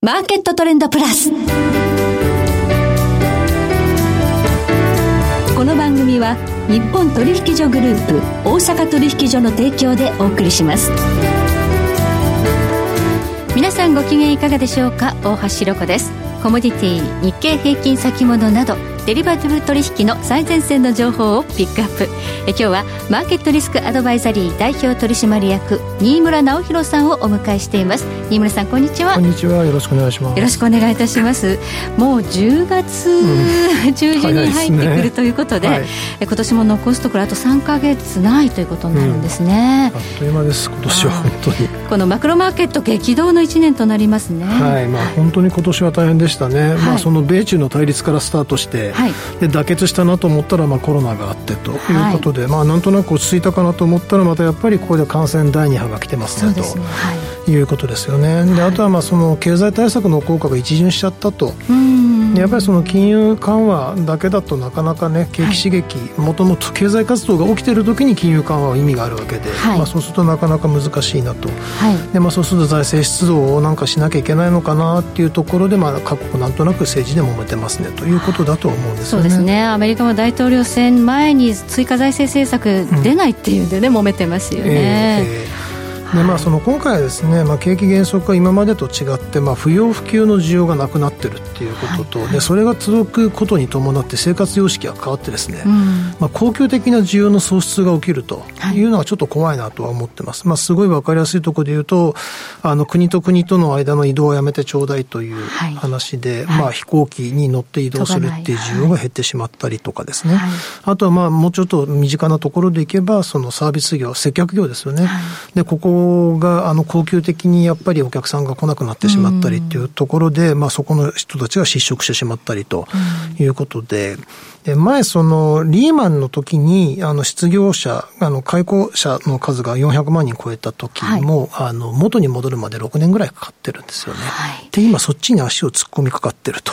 マーケットトレンドプラス。この番組は日本取引所グループ大阪取引所の提供でお送りします。皆さんご機嫌いかがでしょうか？大橋ろ子です。コモディティ日経平均先物などデリバティブ取引の最前線の情報をピックアップ。え今日はマーケットリスクアドバイザリー代表取締役新村直弘さんをお迎えしています。新村さんこんにちは。こんにちは。よろしくお願いします。よろしくお願いいたします。もう10月、うん、中旬に入ってくるということで、ねはい、今年も残すところあと3か月ないということになるんですね、うん、あっという間です。今年は本当にこのマクロマーケット激動の1年となりますね。はいまあ、はい、本当に今年は大変でしたね、はい、まあその米中の対立からスタートして、はい、で妥結したなと思ったら、まあ、コロナがあってということで、はい、まあ、なんとなく落ち着いたかなと思ったらまたやっぱりここで感染第2波が来てますねと、い、うことですよね。であとはまあその経済対策の効果が一巡しちゃったと。やっぱりその金融緩和だけだとなかなかね景気刺激もともと経済活動が起きている時に金融緩和は意味があるわけで、はい、まあ、そうするとなかなか難しいなと、はい、でまあ、そうすると財政出動をなんかしなきゃいけないのかなっていうところで、まあ、各国なんとなく政治で揉めてますねということだと思うんですよね。そうですねアメリカも大統領選前に追加財政政策出ないっていうんでね、うん、揉めてますよね。えーえーでまあ、その今回はですね、まあ、景気減速が今までと違って、まあ、不要不急の需要がなくなってるっていうことと、はい。はい、でそれが続くことに伴って生活様式が変わってですね、うん、まあ、恒久的な需要の喪失が起きるとい。うのはちょっと怖いなとは思ってます、まあ、すごい分かりやすいところで言うとあの国と国との間の移動をやめてちょうだいという話で、はい、まあ、飛行機に乗って移動するっていう需要が減ってしまったりとかですね、はい、あとはまあもうちょっと身近なところでいけばそのサービス業接客業ですよね、でここがあの恒久的にやっぱりお客さんが来なくなってしまったりっていうところで、まあ、そこの人たちが失職してしまったりということ、で前そのリーマンの時にあの失業者あの解雇者の数が400万人超えた時も、はい、あの元に戻るまで6年ぐらいかかってるんですよね、はい、で今そっちに足を突っ込みかかってると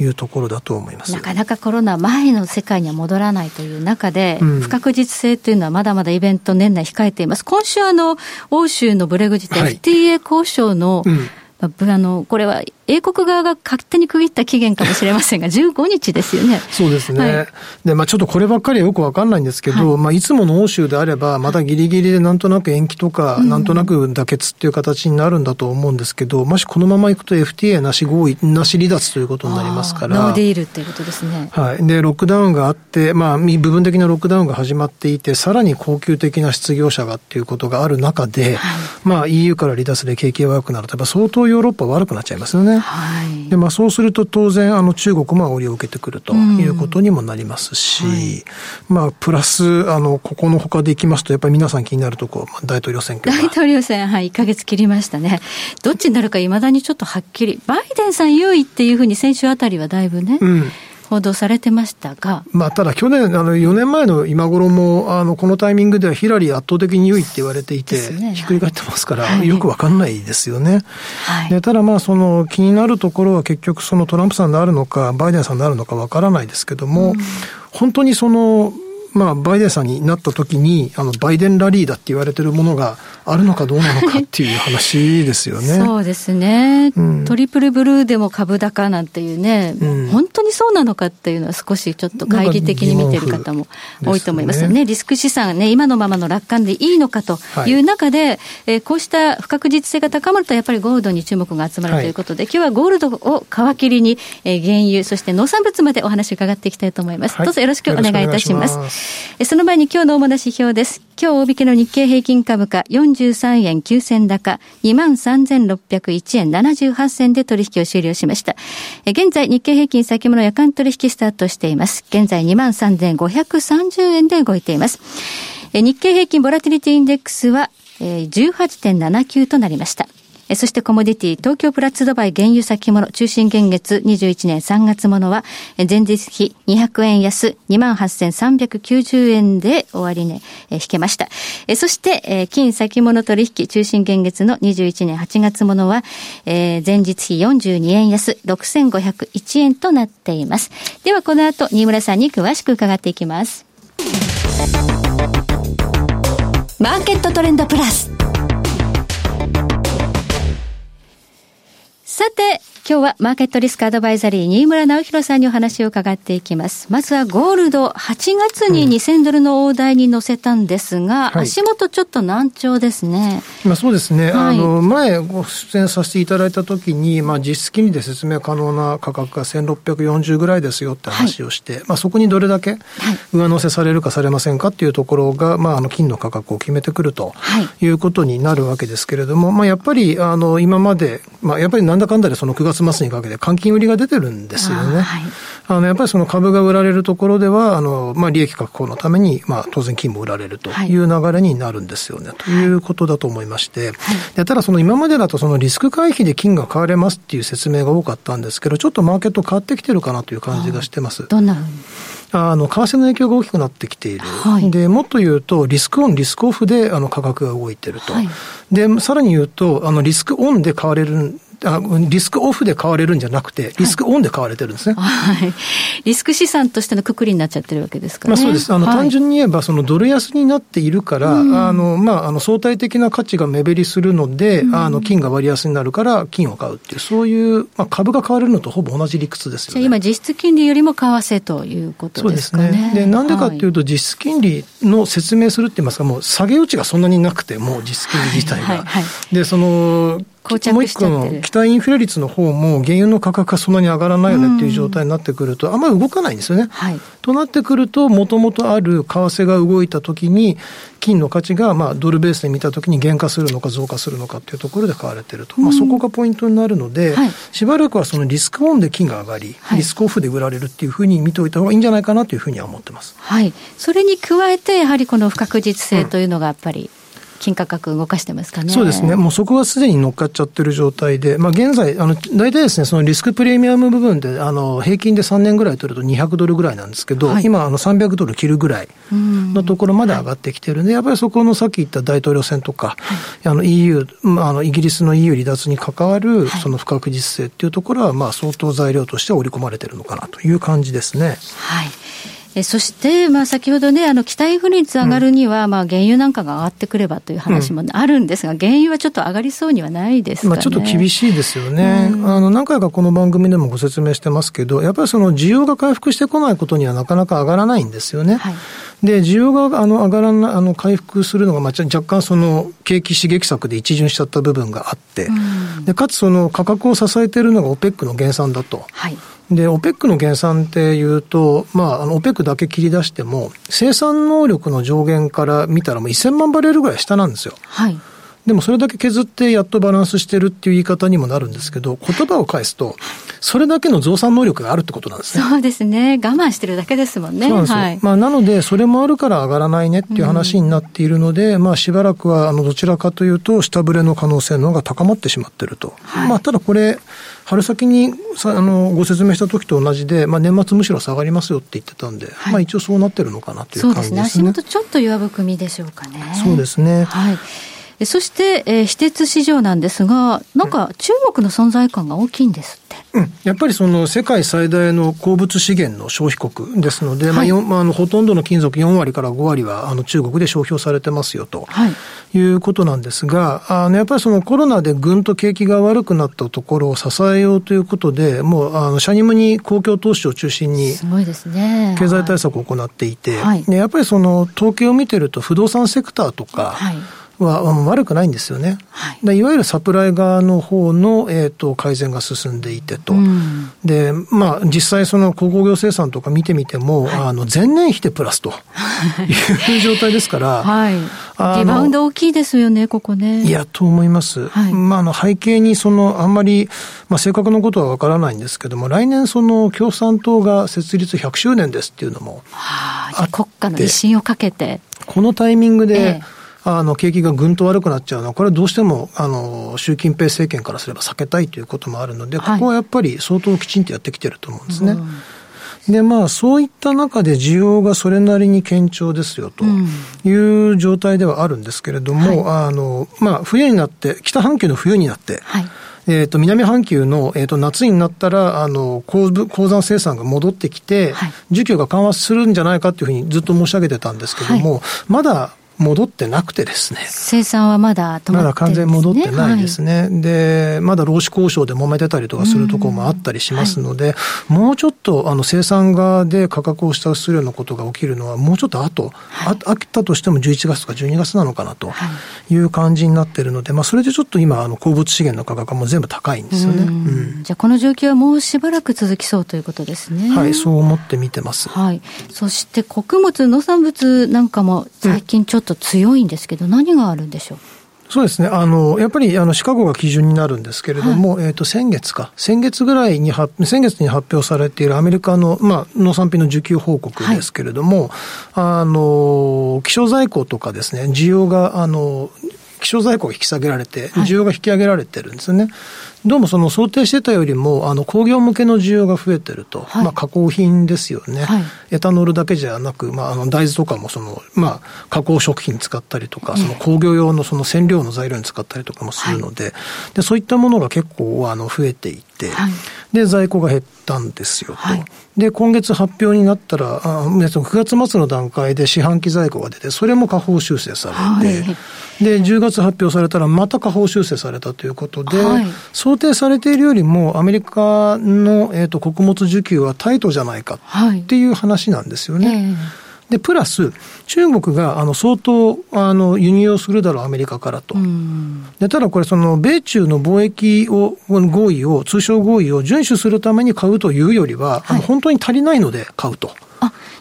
い。うところだと思います、なかなかコロナ前の世界には戻らないという中で、うん、不確実性というのはまだまだイベント年内控えています。今週あの欧州のブレグジット、はい、FTA 交渉の、うん。あのこれは英国側が勝手に区切った期限かもしれませんが、15日ですよね。そうですね。はい、で、まあちょっとこればっかりはよくわかんないんですけど、はい、まあいつもの欧州であれば、またギリギリでなんとなく延期とか、なんとなく妥結っていう形になるんだと思うんですけど、もしこのままいくと FTA なし合意、なし離脱ということになりますから。ノーディールっていうことですね。はい。で、ロックダウンがあって、まあ部分的なロックダウンが始まっていて、さらに恒久的な失業者がっていうことがある中で、はい、まあ EU から離脱で景気が悪くなると、やっぱ相当ヨーロッパ悪くなっちゃいますよね。はい。まあ、そうすると当然、あの中国も煽りを受けてくるということにもなりますし、うんはい、まあ、プラス、あの、ここのほかでいきますと、やっぱり皆さん気になるところ、大統領選挙大統領選、はい、1か月切りましたね。どっちになるかいまだにちょっとはっきり、バイデンさん優位っていうふうに先週あたりはだいぶね、うん報道されてましたが、まあ、ただ去年、あの4年前の今頃もあのこのタイミングではヒラリー圧倒的に優位って言われていて、ね、ひっくり返ってますから、はい、よくわかんないですよね。はい、でただ、まあその気になるところは結局、そのトランプさんであるのか、バイデンさんであるのかわからないですけども、うん、本当にそのまあ、バイデンさんになった時に、あの、バイデンラリーだって言われてるものがあるのかどうなのかっていう話ですよね。そうですね、うん、トリプルブルーでも株高なんていうね、うん、本当にそうなのかっていうのは少しちょっと懐疑的に見てる方も多いと思いますよね。ねリスク資産ね、今のままの楽観でいいのかという中で、はい、えー、こうした不確実性が高まるとやっぱりゴールドに注目が集まるということで、はい、今日はゴールドを皮切りに、えー、原油、そして農産物までお話伺っていきたいと思います。はい、どうぞよろしくお願いいたします。その前に今日の主な指標です。今日大引けの日経平均株価43円9銭高、23,601円78銭で取引を終了しました。現在日経平均先物夜間取引スタートしています。現在23,530円で動いています。日経平均ボラティリティインデックスは18.79となりました。そしてコモディティ、東京プラッツドバイ原油先物中心現月21年3月ものは、前日比200円安28,390円で終値、引けました。そして、金先物取引中心現月の21年8月ものは、前日比42円安6501円となっています。ではこの後、新村さんに詳しく伺っていきます。マーケットトレンドプラス。さて、今日はマーケットリスクアドバイザリー、新村直弘さんにお話を伺っていきます。まずはゴールド、8月に2000ドルの大台に乗せたんですが、うん、足元ちょっと難聴ですね。まあ、そうですね。はい、あの、前ご出演させていただいたときに、まあ、実質金利で説明可能な価格が1640ぐらいですよって話をして、はい、まあ、そこにどれだけ上乗せされるかされませんかっていうところが、まあ、あの、金の価格を決めてくるということになるわけですけれども、まあ、やっぱり、あの、今まで、まあ、やっぱりなんだかんだでその9月月末にかけて換金売りが出てるんですよね。はい、あのやっぱりその株が売られるところでは、あのまあ、利益確保のために、まあ、当然金も売られるとい。う流れになるんですよね、はい、ということだと思いまして、でただその今までだとそのリスク回避で金が買われますっていう説明が多かったんですけど、ちょっとマーケット変わってきてるかなという感じがしてます。どんなあの、為替の影響が大きくなってきている。はい、で、もっと言うと、リスクオン、リスクオフで、あの、価格が動いてると。はい、で、さらに言うと、あの、リスクオンで買われるあリスクオフで買われるんじゃなくて、リスクオンで買われてるんですね。はい。リスク資産としてのくくりになっちゃってるわけですかね。まあそうです。あの、はい、単純に言えば、そのドル安になっているから、うん、あの、まあ、あの、相対的な価値が目減りするので、うん、あの、金が割安になるから、金を買うっていう、そういう、まあ、株が買われるのとほぼ同じ理屈ですよね。じゃ今、実質金利よりも為替ということですかね。そうですね。で、なんでかっていうと、実質金利の説明するって言いますか、もう下げ打ちがそんなになくて、もう実質金利自体が。はいはいはい、で、その、もう一個の期待インフレ率の方も、原油の価格がそんなに上がらないよねっていう状態になってくると、あんまり動かないんですよね。はい、となってくると、もともとある為替が動いたときに、金の価値がまあドルベースで見たときに減価するのか増加するのかっていうところで買われてると、まあ、そこがポイントになるので、はい、しばらくはそのリスクオンで金が上がり、リスクオフで売られるっていうふうに見ておいた方がいいんじゃないかなというふうには思ってます。はい、それに加えて、やはりこの不確実性というのがやっぱり、金価格動かしてますかね。そうですね。もうそこはすでに乗っかっちゃってる状態で、まあ現在、あの、大体ですね、そのリスクプレミアム部分で、あの、平均で3年ぐらい取ると200ドルぐらいなんですけど、はい、今、あの、300ドル切るぐらいのところまで上がってきてるんで、やっぱりそこのさっき言った大統領選とか、はい、あの、EU、まあ、あの、イギリスの EU 離脱に関わる、その不確実性っていうところは、まあ、相当材料としては織り込まれてるのかなという感じですね。はい。えそして、まあ、先ほどね、あの期待インフレ率上がるには、うん、まあ、原油なんかが上がってくればという話もあるんですが、うん、原油はちょっと上がりそうにはないですか、ね、まあ、ちょっと厳しいですよね、うん、あの何回かこの番組でもご説明してますけど、やっぱりその需要が回復してこないことにはなかなか上がらないんですよね。はい。で、需要があの上がらない、あの回復するのが、まあ、若干その景気刺激策で一巡しちゃった部分があって、でかつその価格を支えているのが OPEC の減産だと。はいで、OPEC の減産っていうと、まあ、あの、OPEC だけ切り出しても、生産能力の上限から見たらもう1000万バレルぐらい下なんですよ。はい。でもそれだけ削ってやっとバランスしてるっていう言い方にもなるんですけど、言葉を返すと、それだけの増産能力があるってことなんですね。そうですね。我慢してるだけですもんね。そうなんですよ。はい、まあ、なので、それもあるから上がらないねっていう話になっているので、うん、まあ、しばらくは、あの、どちらかというと、下振れの可能性の方が高まってしまってると。はい、まあ、ただこれ、春先にさあのご説明した時と同じで、まあ、年末むしろ下がりますよって言ってたんで、はい、まあ、一応そうなってるのかなという感じですね。そうですね。足元ちょっと弱含みでしょうかね。そうですね。はい。そして、えー、私鉄市場なんですが、なんか中国の存在感が大きいんですって。うん、やっぱりその世界最大の鉱物資源の消費国ですので、はい、まあ、あのほとんどの金属4割から5割はあの中国で消費をされてますよと、はい、いうことなんですが、あのやっぱりそのコロナでぐんと景気が悪くなったところを支えようということで、もうあのシャニムに公共投資を中心に、すごいですね。経済対策を行っていて、はい、やっぱりその統計を見てると不動産セクターとか、はいは悪くないんですよね。はい、いわゆるサプライ側の方の、えーと、改善が進んでいてと。うん、で、まあ、実際その鉱工業生産とか見てみても、はい、あの前年比でプラスという状態ですから。はい。リバウンド大きいですよね、ここね。いや、と思います。はい、まあ、あの背景にその、あんまり、まあ、正確なことはわからないんですけども、来年その共産党が設立100周年ですっていうのもああ国家の威信をかけて。このタイミングで、ええあの景気がぐんと悪くなっちゃうのは、これはどうしてもあの習近平政権からすれば避けたいということもあるので、ここはやっぱり相当きちんとやってきてると思うんですね。はいで、まあ、そういった中で需要がそれなりに堅調ですよという状態ではあるんですけれども、はい、あの、まあ、冬になって、北半球の冬になって、はい。えっ、ー、と、南半球の、えっ、ー、と、夏になったら、あの、鉱鉱山生産が戻ってきて、はい、需給が緩和するんじゃないかというふうにずっと申し上げてたんですけれども、はい、まだ戻ってなくてですね。生産はまだ止まって、ね、まだ完全に戻ってないですね。はい、で、まだ労使交渉で揉めてたりとかするところもあったりしますので、はい、もうちょっとあの生産側で価格を下支するようなことが起きるのは、もうちょっと後、はい、あったとしても11月とか12月なのかなという感じになってるので、まあそれでちょっと今、あの鉱物資源の価格も全部高いんですよね。うん、じゃあこの状況はもうしばらく続きそうということですね。はい、そう思って見てます。はい。そして穀物、農産物なんかも最近ちょっと強いんですけど、うん、何があるんでしょう？そうですね。あの、やっぱり、あの、シカゴが基準になるんですけれども、はい、えっ、と、先月か。先月ぐらいに発、先月に発表されているアメリカの、まあ、農産品の需給報告ですけれども、はい、あの、気象在庫とかですね、需要が、あの、気象在庫が引き下げられて、需要が引き上げられてるんですよね。はいどうもその想定してたよりも、あの工業向けの需要が増えてると、はい、まあ、加工品ですよね、はい、エタノールだけじゃなく、まあ、あの大豆とかもその、まあ、加工食品使ったりとか、その工業用のその染料の材料に使ったりとかもするので、はい、でそういったものが結構あの増えていて、で在庫が減ったんですよと。で、今月発表になったら、あ9月末の段階で四半期在庫が出て、それも下方修正されて、で、10月発表されたらまた下方修正されたということで、はい、想定されているよりもアメリカの、えーと、穀物需給はタイトじゃないかっていう話なんですよね。はいえーで、プラス、中国があの相当あの輸入をするだろう、アメリカからと。でただこれ、その米中の貿易を合意を、通商合意を遵守するために買うというよりは、はい、本当に足りないので買うと。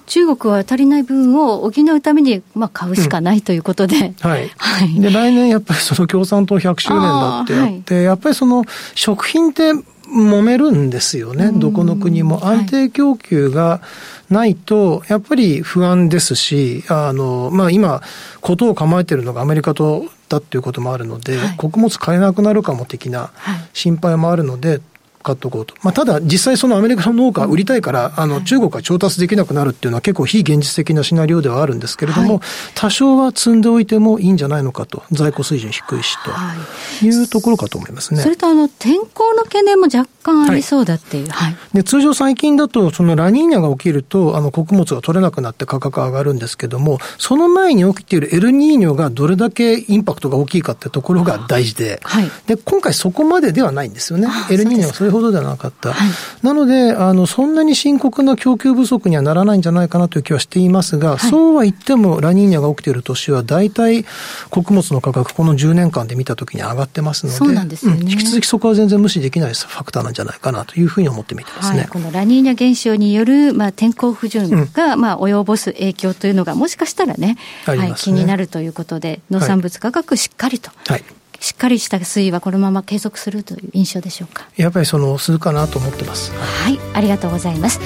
あ中国は足りない分を補うために、まあ、買うしかないということで、うん、はい、はい、で来年やっぱり その共産党100周年だってあって、はい、やっぱりその食品って揉めるんですよね、どこの国も。安定供給がないと、やっぱり不安ですし、あの、まあ今、ことを構えているのがアメリカとだっていうこともあるので、はい、穀物買えなくなるかも的な心配もあるので、買っとこうと。まあ、ただ、実際そのアメリカの農家売りたいから、あの、中国が調達できなくなるっていうのは結構非現実的なシナリオではあるんですけれども、はい、多少は積んでおいてもいいんじゃないのかと。在庫水準低いしというところかと思いますね。それとあの、天候の懸念も若干ありそうだっていう。はい、で通常最近だと、そのラニーニャが起きると、あの、穀物が取れなくなって価格が上がるんですけども、その前に起きているエルニーニョがどれだけインパクトが大きいかってところが大事で、はい、で、今回そこまでではないんですよね。エルニーニョはそれほどではなかった。はい、なので、あの、そんなに深刻な供給不足にはならないんじゃないかなという気はしていますが、はい、そうは言っても、ラニーニャが起きている年は、大体、穀物の価格、この10年間で見たときに上がってますので、そうなんですね、うん、引き続きそこは全然無視できないファクターなんじゃないかなというふうに思ってみてますね。はい、このラニーニャ現象による、まあ、天候不順が、まあ、及ぼす影響というのが、もしかしたらね、はい、気になるということで、農産物価格しっかりと、はいしっかりした推移はこのまま継続するという印象でしょうか？やっぱりそのするかなと思ってます。はいありがとうございます。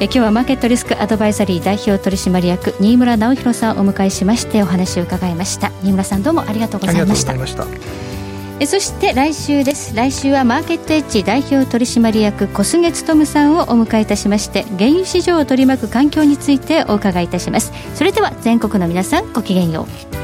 え今日はマーケットリスクアドバイザリー代表取締役新村直弘さんをお迎えしましてお話を伺いました。新村さんどうもありがとうございました。えそして来週です。来週はマーケットエッジ代表取締役小菅勉さんをお迎えいたしまして原油市場を取り巻く環境についてお伺いいたします。それでは全国の皆さんごきげんよう